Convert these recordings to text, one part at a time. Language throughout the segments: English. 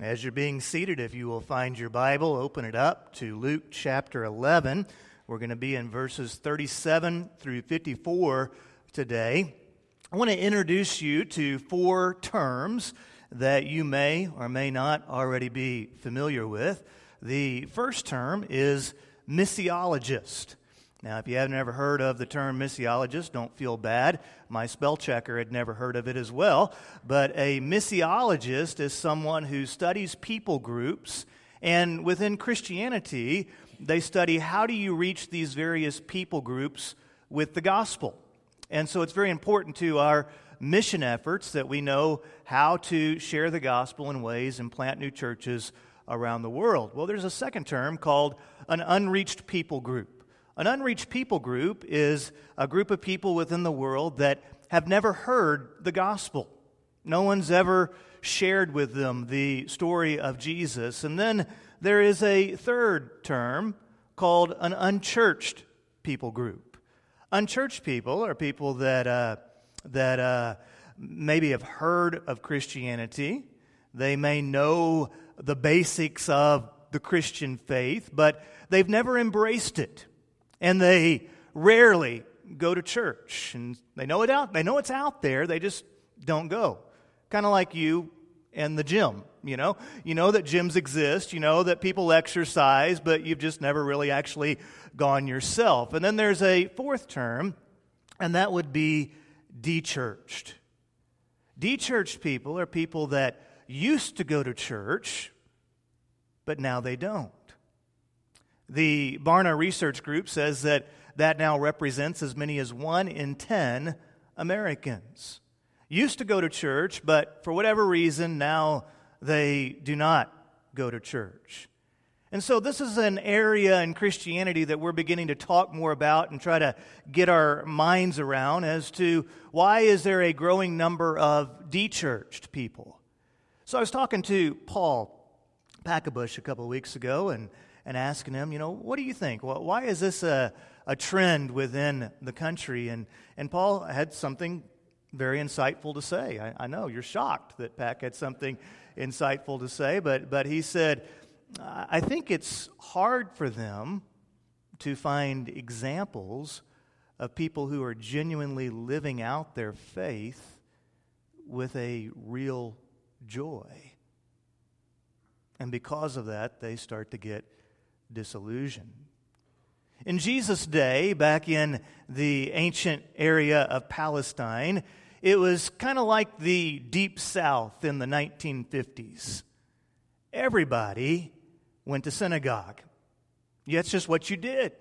As you're being seated, if you will find your Bible, open it up to Luke chapter 11. We're going to be in verses 37 through 54 today. I want to introduce you to four terms that you may or may not already be familiar with. The first term is missiologist. Now, if you haven't ever heard of the term missiologist, don't feel bad. My spell checker had never heard of it as well. But a missiologist is someone who studies people groups, and within Christianity, they study how do you reach these various people groups with the gospel. And so it's very important to our mission efforts that we know how to share the gospel in ways and plant new churches around the world. Well, there's a second term called an unreached people group. An unreached people group is a group of people within the world that have never heard the gospel. No one's ever shared with them the story of Jesus. And then there is a third term called an unchurched people group. Unchurched people are people that, uh, that uh, maybe have heard of Christianity. They may know the basics of the Christian faith, but they've never embraced it and they rarely go to church. And they know it out, they know it's out there, they just don't go. Kind of like you and the gym, you know? You know that gyms exist, you know that people exercise, but you've just never really actually gone yourself. And then there's a fourth term, and that would be dechurched. Dechurched people are people that used to go to church, but now they don't. The Barna Research Group says that that now represents as many as one in 10 Americans. Used to go to church, but for whatever reason, now they do not go to church. And so, this is an area in Christianity that we're beginning to talk more about and try to get our minds around as to why is there a growing number of dechurched people. So, I was talking to Paul Packabush a couple of weeks ago, and and asking him, you know, what do you think? Why is this a, a trend within the country? And, and Paul had something very insightful to say. I, I know you're shocked that Pack had something insightful to say, but, but he said, I think it's hard for them to find examples of people who are genuinely living out their faith with a real joy. And because of that, they start to get disillusion. In Jesus' day, back in the ancient area of Palestine, it was kind of like the Deep South in the 1950s. Everybody went to synagogue. That's just what you did.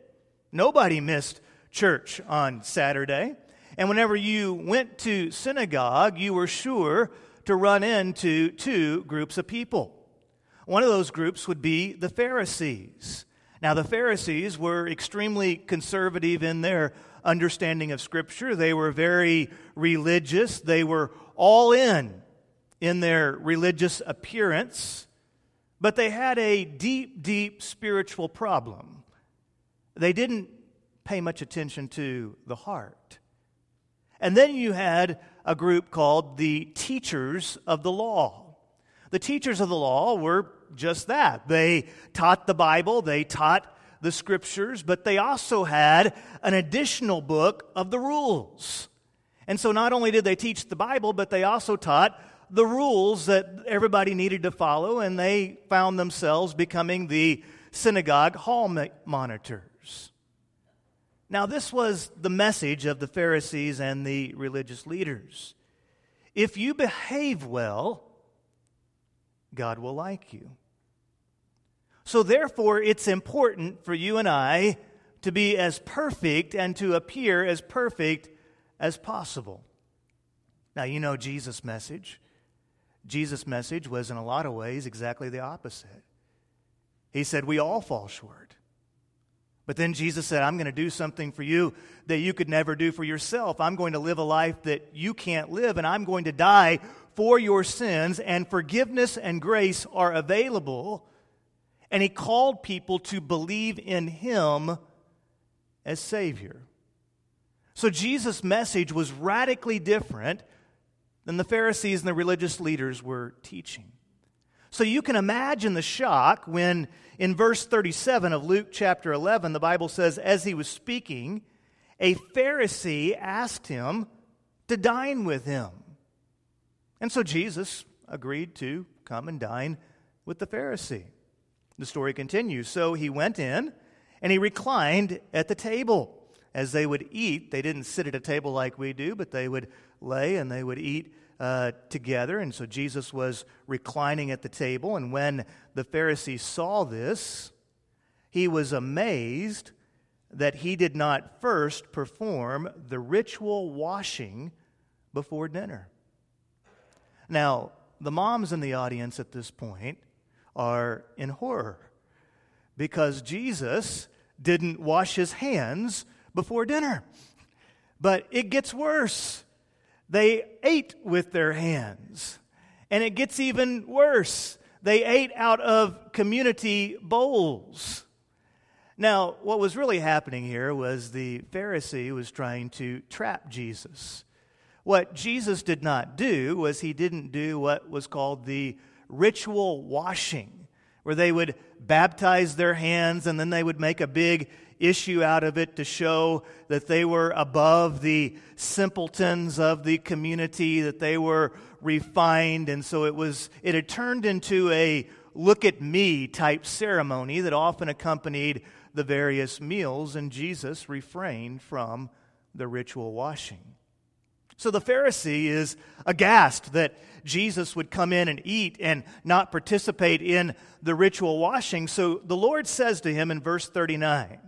Nobody missed church on Saturday. And whenever you went to synagogue, you were sure to run into two groups of people. One of those groups would be the Pharisees. Now, the Pharisees were extremely conservative in their understanding of Scripture. They were very religious. They were all in in their religious appearance, but they had a deep, deep spiritual problem. They didn't pay much attention to the heart. And then you had a group called the teachers of the law. The teachers of the law were just that. They taught the Bible, they taught the scriptures, but they also had an additional book of the rules. And so not only did they teach the Bible, but they also taught the rules that everybody needed to follow, and they found themselves becoming the synagogue hall monitors. Now, this was the message of the Pharisees and the religious leaders. If you behave well, God will like you. So, therefore, it's important for you and I to be as perfect and to appear as perfect as possible. Now, you know Jesus' message. Jesus' message was, in a lot of ways, exactly the opposite. He said, We all fall short. But then Jesus said, I'm going to do something for you that you could never do for yourself. I'm going to live a life that you can't live, and I'm going to die for your sins, and forgiveness and grace are available. And he called people to believe in him as Savior. So Jesus' message was radically different than the Pharisees and the religious leaders were teaching. So you can imagine the shock when, in verse 37 of Luke chapter 11, the Bible says, As he was speaking, a Pharisee asked him to dine with him. And so Jesus agreed to come and dine with the Pharisee. The story continues. So he went in and he reclined at the table. As they would eat, they didn't sit at a table like we do, but they would lay and they would eat uh, together. And so Jesus was reclining at the table. And when the Pharisee saw this, he was amazed that he did not first perform the ritual washing before dinner. Now, the moms in the audience at this point are in horror because Jesus didn't wash his hands before dinner. But it gets worse. They ate with their hands. And it gets even worse. They ate out of community bowls. Now, what was really happening here was the Pharisee was trying to trap Jesus. What Jesus did not do was he didn't do what was called the ritual washing, where they would baptize their hands and then they would make a big issue out of it to show that they were above the simpletons of the community, that they were refined. And so it was, it had turned into a look at me type ceremony that often accompanied the various meals, and Jesus refrained from the ritual washing. So the Pharisee is aghast that Jesus would come in and eat and not participate in the ritual washing. So the Lord says to him in verse 39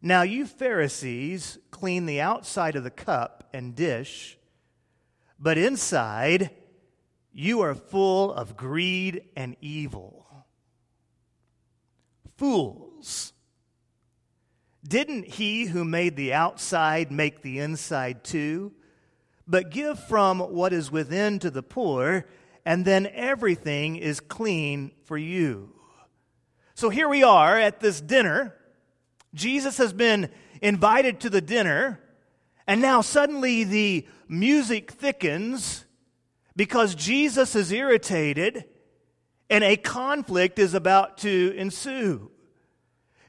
Now you Pharisees clean the outside of the cup and dish, but inside you are full of greed and evil. Fools. Didn't he who made the outside make the inside too? But give from what is within to the poor, and then everything is clean for you. So here we are at this dinner. Jesus has been invited to the dinner, and now suddenly the music thickens because Jesus is irritated and a conflict is about to ensue.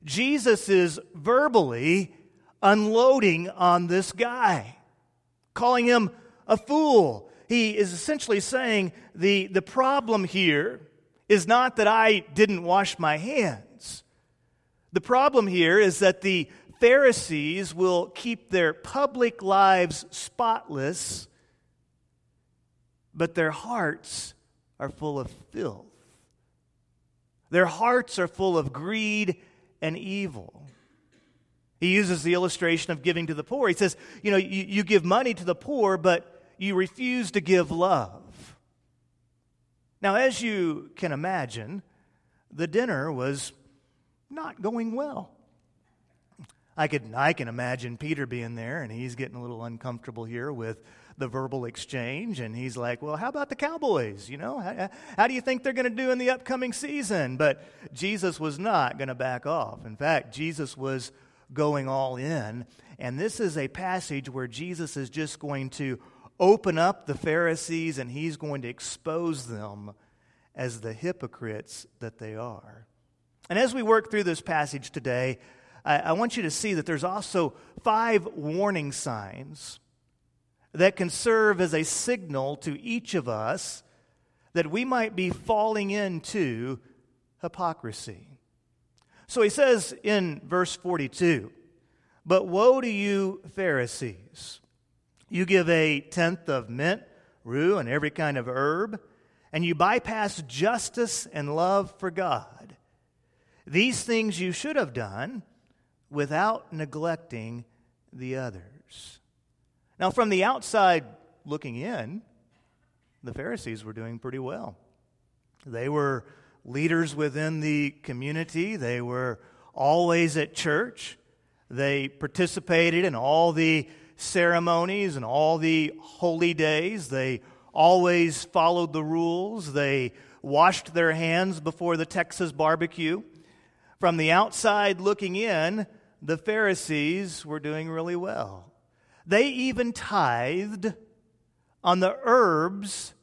Jesus is verbally unloading on this guy, calling him a fool. He is essentially saying the, the problem here is not that I didn't wash my hands. The problem here is that the Pharisees will keep their public lives spotless, but their hearts are full of filth. Their hearts are full of greed and evil. He uses the illustration of giving to the poor. He says, You know, you, you give money to the poor, but you refuse to give love. Now, as you can imagine, the dinner was not going well. I, could, I can imagine Peter being there, and he's getting a little uncomfortable here with the verbal exchange. And he's like, Well, how about the Cowboys? You know, how, how do you think they're going to do in the upcoming season? But Jesus was not going to back off. In fact, Jesus was going all in. And this is a passage where Jesus is just going to open up the Pharisees and he's going to expose them as the hypocrites that they are. And as we work through this passage today, I, I want you to see that there's also five warning signs that can serve as a signal to each of us that we might be falling into hypocrisy. So he says in verse 42 But woe to you, Pharisees! You give a tenth of mint, rue, and every kind of herb, and you bypass justice and love for God. These things you should have done without neglecting the others. Now, from the outside looking in, the Pharisees were doing pretty well. They were leaders within the community, they were always at church, they participated in all the ceremonies and all the holy days, they always followed the rules, they washed their hands before the Texas barbecue. From the outside looking in, the Pharisees were doing really well. They even tithed on the herbs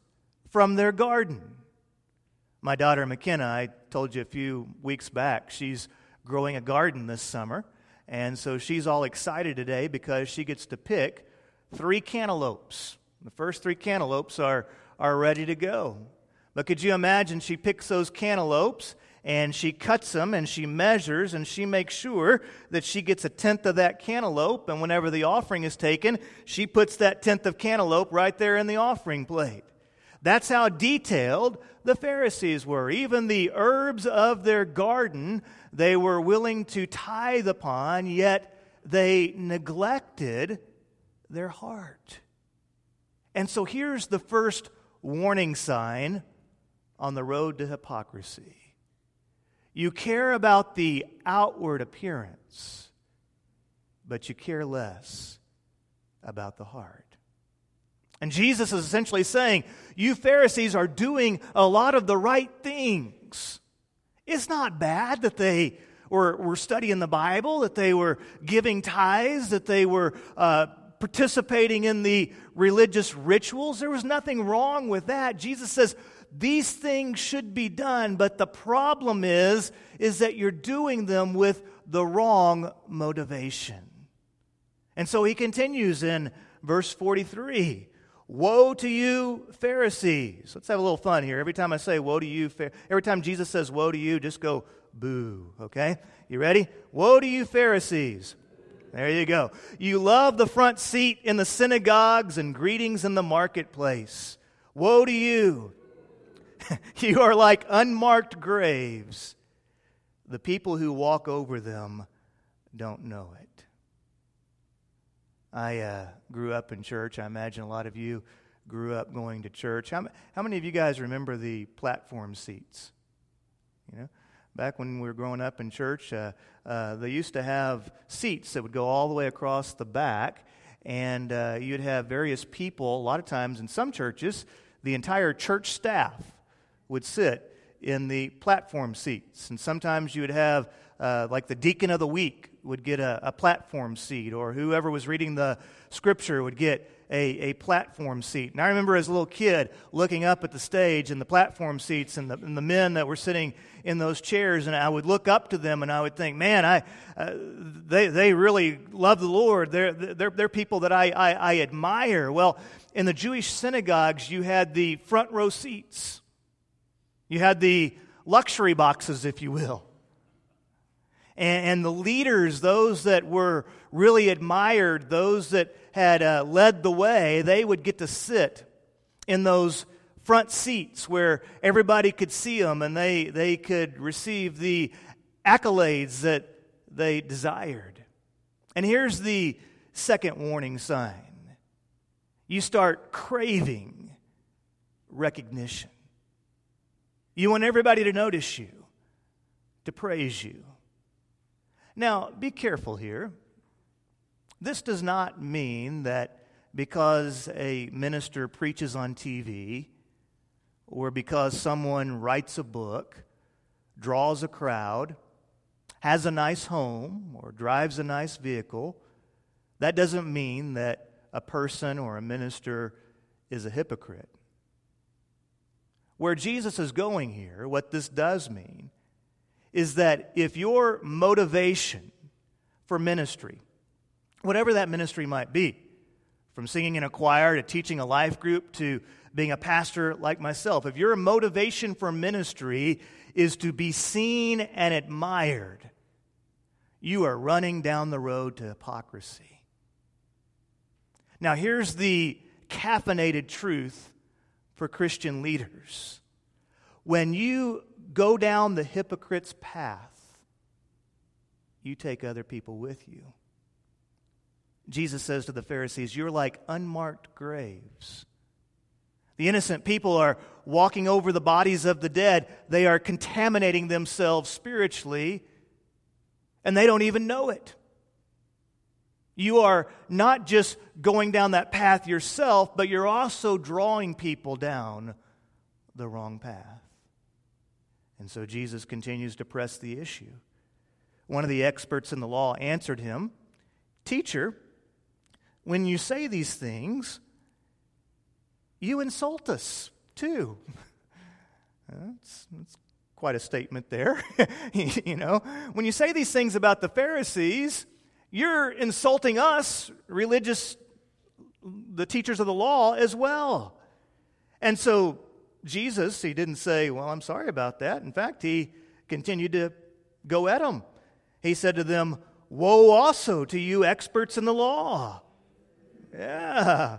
from their garden. My daughter McKenna, I told you a few weeks back, she's growing a garden this summer. And so she's all excited today because she gets to pick three cantaloupes. The first three cantaloupes are, are ready to go. But could you imagine she picks those cantaloupes and she cuts them and she measures and she makes sure that she gets a tenth of that cantaloupe. And whenever the offering is taken, she puts that tenth of cantaloupe right there in the offering plate. That's how detailed the Pharisees were. Even the herbs of their garden they were willing to tithe upon, yet they neglected their heart. And so here's the first warning sign on the road to hypocrisy you care about the outward appearance, but you care less about the heart. And Jesus is essentially saying, You Pharisees are doing a lot of the right things. It's not bad that they were, were studying the Bible, that they were giving tithes, that they were uh, participating in the religious rituals. There was nothing wrong with that. Jesus says, these things should be done, but the problem is, is that you're doing them with the wrong motivation. And so he continues in verse 43. Woe to you, Pharisees. Let's have a little fun here. Every time I say woe to you, every time Jesus says woe to you, just go boo, okay? You ready? Woe to you, Pharisees. There you go. You love the front seat in the synagogues and greetings in the marketplace. Woe to you. you are like unmarked graves. The people who walk over them don't know it. I uh, grew up in church. I imagine a lot of you grew up going to church. How, how many of you guys remember the platform seats? You know, back when we were growing up in church, uh, uh, they used to have seats that would go all the way across the back, and uh, you'd have various people. A lot of times in some churches, the entire church staff would sit in the platform seats. And sometimes you would have, uh, like, the deacon of the week would get a, a, platform seat, or whoever was reading the scripture would get a, a platform seat. And I remember as a little kid looking up at the stage and the platform seats and the, and the men that were sitting in those chairs, and I would look up to them and I would think, man, I, uh, they, they really love the Lord. They're, they're, they're people that I, I, I admire. Well, in the Jewish synagogues, you had the front row seats. You had the luxury boxes, if you will. And, and the leaders, those that were really admired, those that had uh, led the way, they would get to sit in those front seats where everybody could see them and they, they could receive the accolades that they desired. And here's the second warning sign you start craving recognition. You want everybody to notice you, to praise you. Now, be careful here. This does not mean that because a minister preaches on TV or because someone writes a book, draws a crowd, has a nice home, or drives a nice vehicle, that doesn't mean that a person or a minister is a hypocrite. Where Jesus is going here, what this does mean, is that if your motivation for ministry, whatever that ministry might be, from singing in a choir to teaching a life group to being a pastor like myself, if your motivation for ministry is to be seen and admired, you are running down the road to hypocrisy. Now, here's the caffeinated truth for Christian leaders. When you go down the hypocrite's path, you take other people with you. Jesus says to the Pharisees, You're like unmarked graves. The innocent people are walking over the bodies of the dead. They are contaminating themselves spiritually, and they don't even know it. You are not just going down that path yourself, but you're also drawing people down the wrong path. And so Jesus continues to press the issue. One of the experts in the law answered him Teacher, when you say these things, you insult us too. That's, that's quite a statement there. you know, when you say these things about the Pharisees, you're insulting us, religious, the teachers of the law, as well. And so Jesus, he didn't say, Well, I'm sorry about that. In fact, he continued to go at them. He said to them, Woe also to you, experts in the law. Yeah.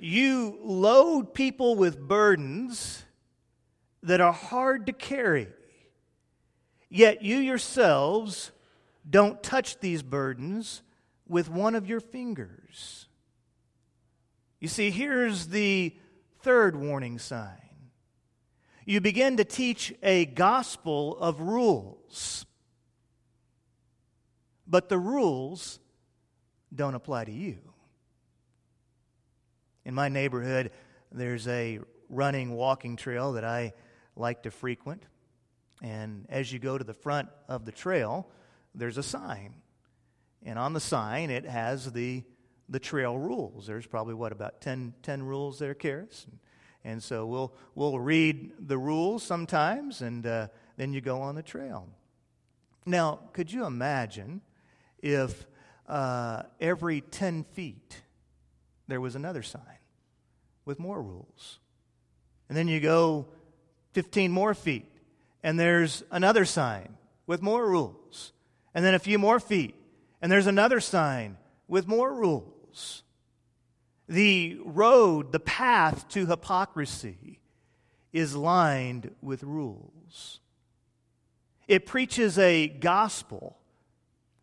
You load people with burdens that are hard to carry, yet you yourselves don't touch these burdens with one of your fingers. You see, here's the third warning sign you begin to teach a gospel of rules, but the rules don't apply to you. In my neighborhood, there's a running, walking trail that I like to frequent. And as you go to the front of the trail, there's a sign. And on the sign, it has the, the trail rules. There's probably, what, about 10, 10 rules there, Karis? And so we'll, we'll read the rules sometimes, and uh, then you go on the trail. Now, could you imagine if uh, every 10 feet there was another sign with more rules? And then you go 15 more feet, and there's another sign with more rules. And then a few more feet, and there's another sign with more rules the road, the path to hypocrisy is lined with rules. It preaches a gospel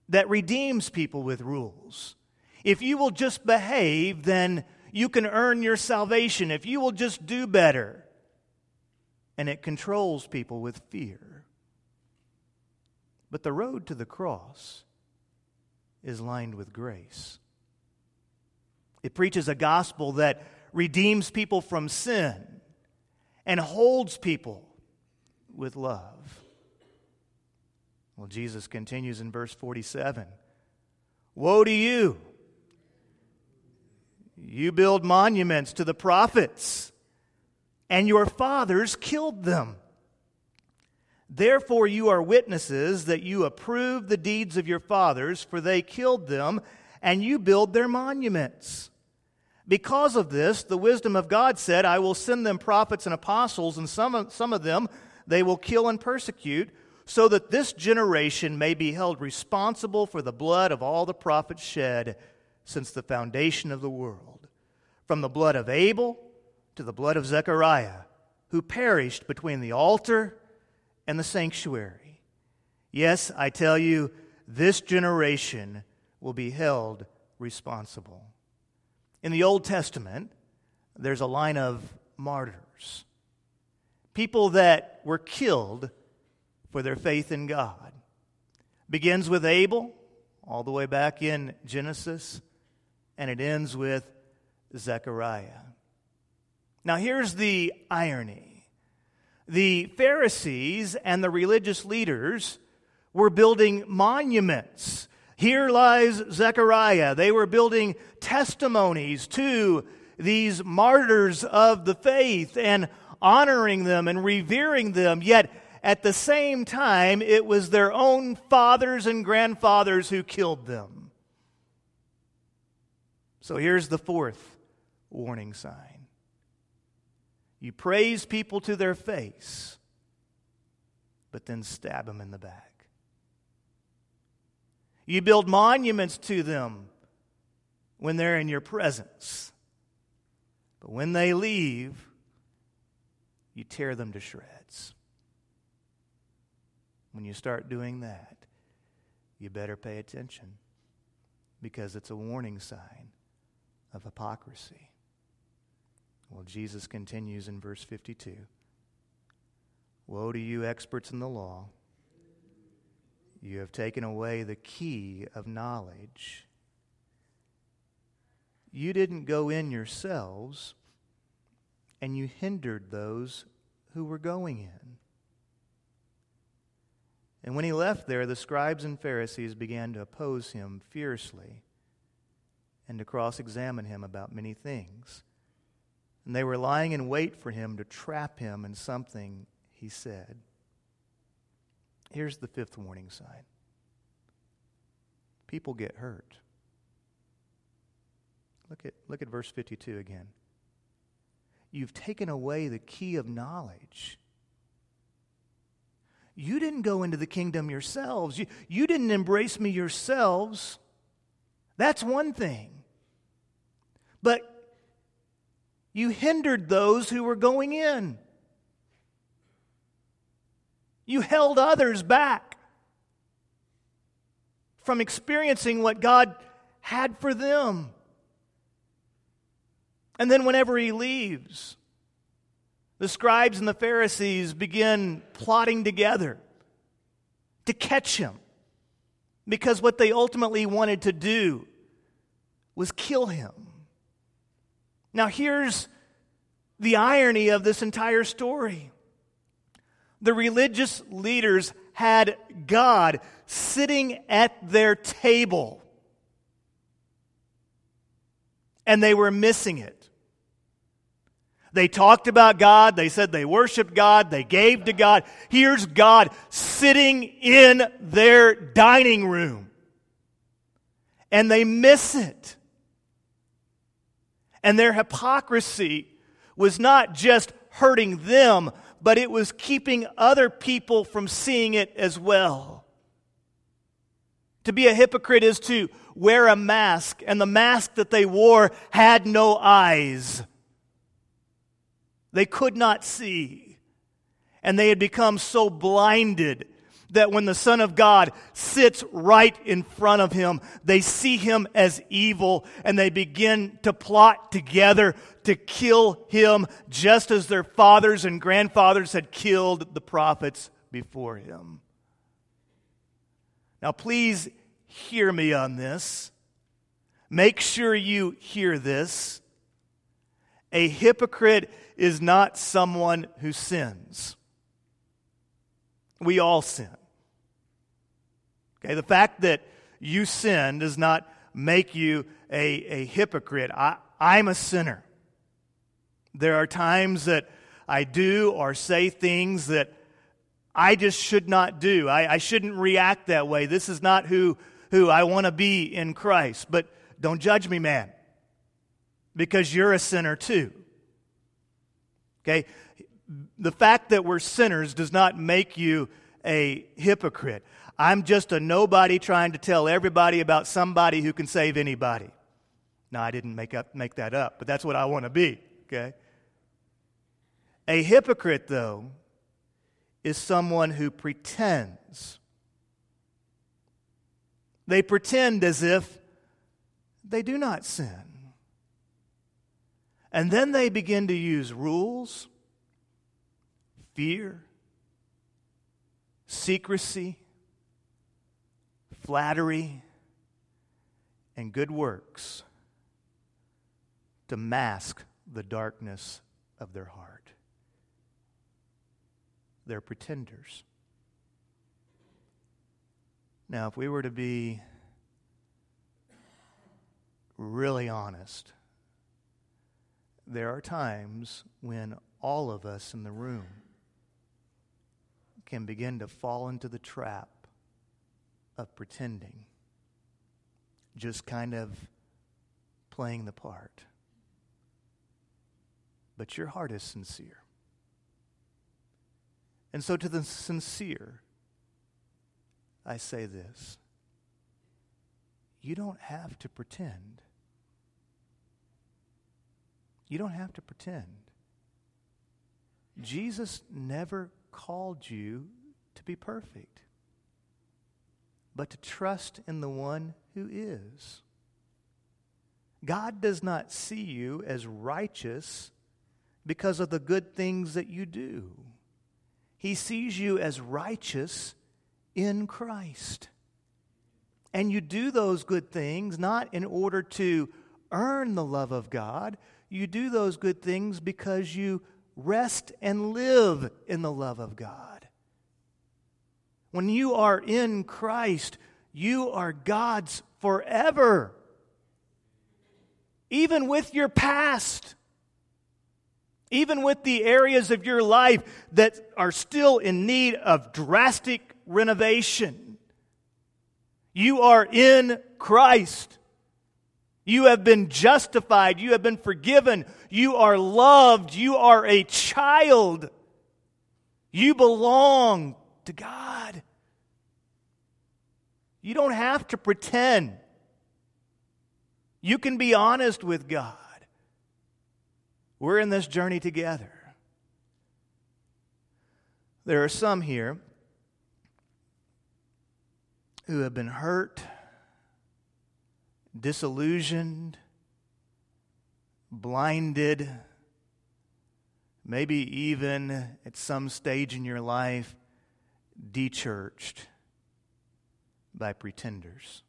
that redeems people with rules. If you will just behave, then you can earn your salvation. If you will just do better. And it controls people with fear. But the road to the cross is lined with grace. It preaches a gospel that redeems people from sin and holds people with love. Well, Jesus continues in verse 47 Woe to you! You build monuments to the prophets, and your fathers killed them. Therefore, you are witnesses that you approve the deeds of your fathers, for they killed them, and you build their monuments. Because of this, the wisdom of God said, I will send them prophets and apostles, and some of, some of them they will kill and persecute, so that this generation may be held responsible for the blood of all the prophets shed since the foundation of the world, from the blood of Abel to the blood of Zechariah, who perished between the altar and the sanctuary. Yes, I tell you, this generation will be held responsible. In the Old Testament, there's a line of martyrs people that were killed for their faith in God. Begins with Abel, all the way back in Genesis, and it ends with Zechariah. Now, here's the irony the Pharisees and the religious leaders were building monuments here lies Zechariah. They were building testimonies to these martyrs of the faith and honoring them and revering them. Yet at the same time, it was their own fathers and grandfathers who killed them. So here's the fourth warning sign you praise people to their face, but then stab them in the back. You build monuments to them when they're in your presence. But when they leave, you tear them to shreds. When you start doing that, you better pay attention because it's a warning sign of hypocrisy. Well, Jesus continues in verse 52 Woe to you, experts in the law! You have taken away the key of knowledge. You didn't go in yourselves, and you hindered those who were going in. And when he left there, the scribes and Pharisees began to oppose him fiercely and to cross examine him about many things, and they were lying in wait for him to trap him in something he said. Here's the fifth warning sign people get hurt. Look at, look at verse 52 again. You've taken away the key of knowledge. You didn't go into the kingdom yourselves. You, you didn't embrace me yourselves. That's one thing. But you hindered those who were going in. You held others back from experiencing what God had for them. And then, whenever he leaves, the scribes and the Pharisees begin plotting together to catch him because what they ultimately wanted to do was kill him. Now, here's the irony of this entire story the religious leaders had God sitting at their table, and they were missing it. They talked about God. They said they worshiped God. They gave to God. Here's God sitting in their dining room. And they miss it. And their hypocrisy was not just hurting them, but it was keeping other people from seeing it as well. To be a hypocrite is to wear a mask, and the mask that they wore had no eyes. They could not see. And they had become so blinded that when the Son of God sits right in front of him, they see him as evil and they begin to plot together to kill him just as their fathers and grandfathers had killed the prophets before him. Now, please hear me on this. Make sure you hear this. A hypocrite is not someone who sins. We all sin. Okay, the fact that you sin does not make you a, a hypocrite. I, I'm a sinner. There are times that I do or say things that I just should not do. I, I shouldn't react that way. This is not who, who I want to be in Christ. But don't judge me, man, because you're a sinner too. Okay? The fact that we're sinners does not make you a hypocrite. I'm just a nobody trying to tell everybody about somebody who can save anybody. No, I didn't make, up, make that up, but that's what I want to be, okay? A hypocrite, though, is someone who pretends. They pretend as if they do not sin. And then they begin to use rules, fear, secrecy, flattery, and good works to mask the darkness of their heart. They're pretenders. Now, if we were to be really honest, there are times when all of us in the room can begin to fall into the trap of pretending, just kind of playing the part. But your heart is sincere. And so, to the sincere, I say this you don't have to pretend. You don't have to pretend. Jesus never called you to be perfect, but to trust in the one who is. God does not see you as righteous because of the good things that you do. He sees you as righteous in Christ. And you do those good things not in order to earn the love of God, you do those good things because you rest and live in the love of God. When you are in Christ, you are God's forever. Even with your past, even with the areas of your life that are still in need of drastic renovation. You are in Christ. You have been justified. You have been forgiven. You are loved. You are a child. You belong to God. You don't have to pretend. You can be honest with God. We're in this journey together. There are some here who have been hurt, disillusioned, blinded, maybe even at some stage in your life, dechurched by pretenders.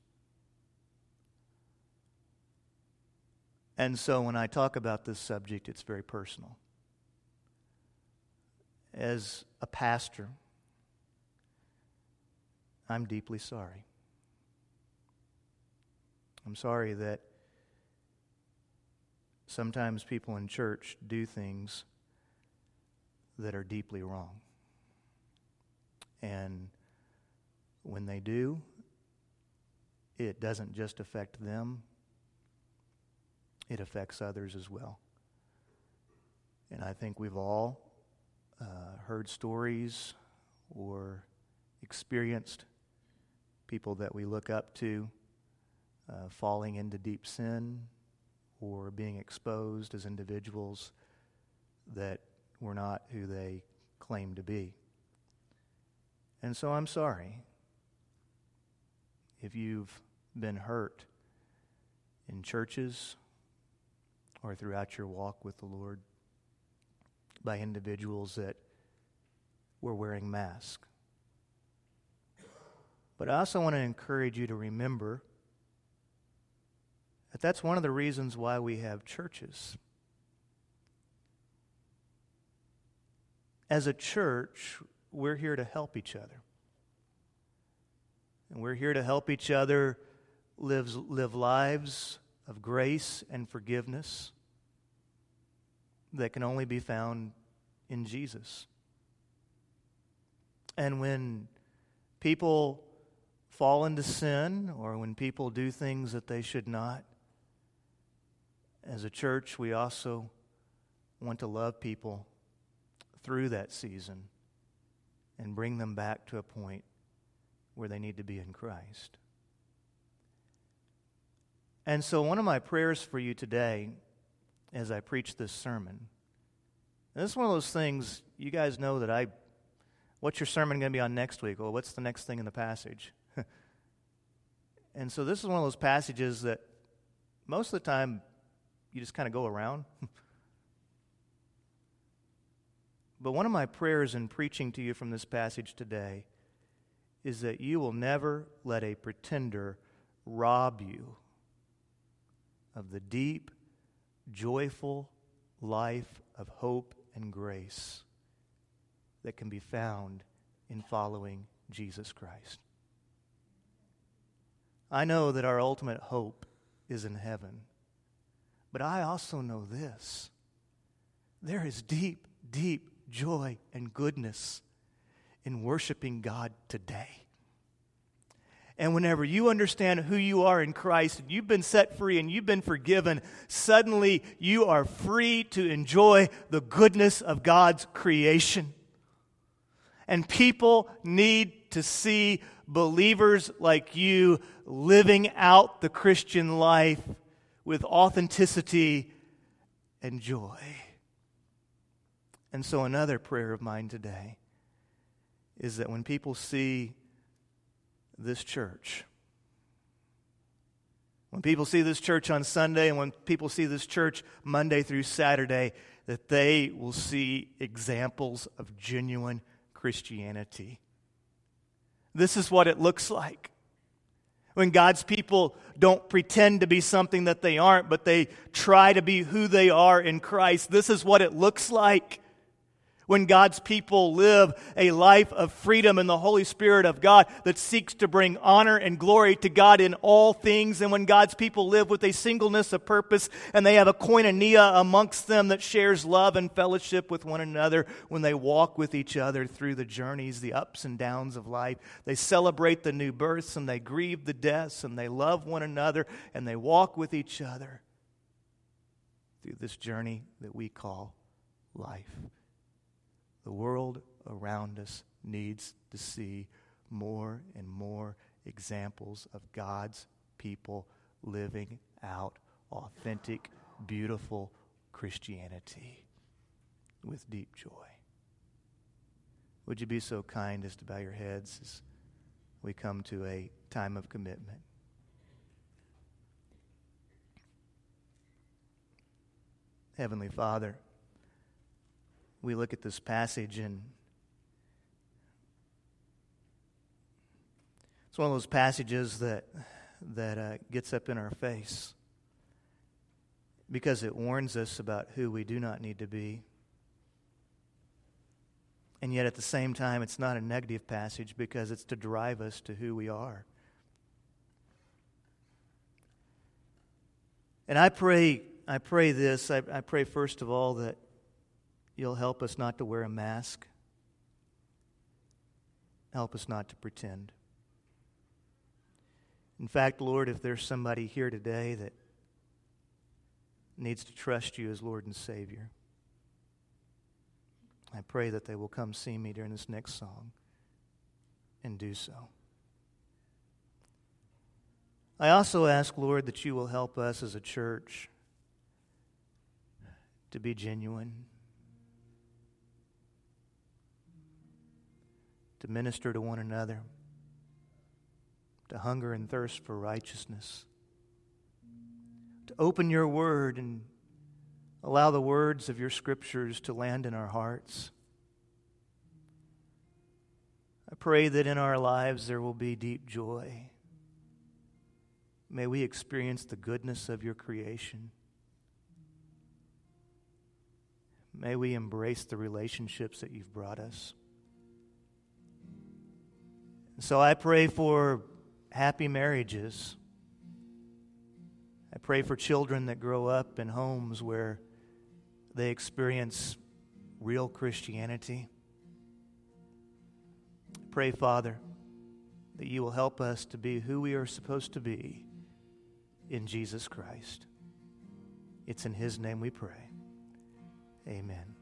And so when I talk about this subject, it's very personal. As a pastor, I'm deeply sorry. I'm sorry that sometimes people in church do things that are deeply wrong. And when they do, it doesn't just affect them, it affects others as well. And I think we've all uh, heard stories or experienced people that we look up to uh, falling into deep sin or being exposed as individuals that were not who they claimed to be. And so I'm sorry if you've been hurt in churches or throughout your walk with the Lord by individuals that were wearing masks. But I also want to encourage you to remember that that's one of the reasons why we have churches. As a church, we're here to help each other. And we're here to help each other live, live lives of grace and forgiveness that can only be found in Jesus. And when people fall into sin or when people do things that they should not, as a church, we also want to love people through that season and bring them back to a point where they need to be in Christ. And so, one of my prayers for you today as I preach this sermon, and this is one of those things you guys know that I, what's your sermon going to be on next week? Well, what's the next thing in the passage? and so, this is one of those passages that most of the time you just kind of go around. but one of my prayers in preaching to you from this passage today is that you will never let a pretender rob you of the deep, joyful life of hope and grace that can be found in following Jesus Christ. I know that our ultimate hope is in heaven, but I also know this there is deep, deep joy and goodness in worshiping God today. And whenever you understand who you are in Christ and you've been set free and you've been forgiven, suddenly you are free to enjoy the goodness of God's creation. And people need to see believers like you living out the Christian life with authenticity and joy. And so, another prayer of mine today is that when people see this church. When people see this church on Sunday and when people see this church Monday through Saturday, that they will see examples of genuine Christianity. This is what it looks like. When God's people don't pretend to be something that they aren't, but they try to be who they are in Christ, this is what it looks like. When God's people live a life of freedom in the Holy Spirit of God that seeks to bring honor and glory to God in all things, and when God's people live with a singleness of purpose and they have a koinonia amongst them that shares love and fellowship with one another, when they walk with each other through the journeys, the ups and downs of life, they celebrate the new births and they grieve the deaths and they love one another and they walk with each other through this journey that we call life. The world around us needs to see more and more examples of God's people living out authentic, beautiful Christianity with deep joy. Would you be so kind as to bow your heads as we come to a time of commitment? Heavenly Father, we look at this passage and it's one of those passages that that uh, gets up in our face because it warns us about who we do not need to be. And yet, at the same time, it's not a negative passage because it's to drive us to who we are. And I pray, I pray this. I, I pray, first of all, that You'll help us not to wear a mask. Help us not to pretend. In fact, Lord, if there's somebody here today that needs to trust you as Lord and Savior, I pray that they will come see me during this next song and do so. I also ask, Lord, that you will help us as a church to be genuine to minister to one another, to hunger and thirst for righteousness, to open your word and allow the words of your scriptures to land in our hearts. I pray that in our lives there will be deep joy. May we experience the goodness of your creation. May we embrace the relationships that you've brought us. So I pray for happy marriages. I pray for children that grow up in homes where they experience real Christianity. I pray, Father, that you will help us to be who we are supposed to be in Jesus Christ. It's in His name we pray. Amen.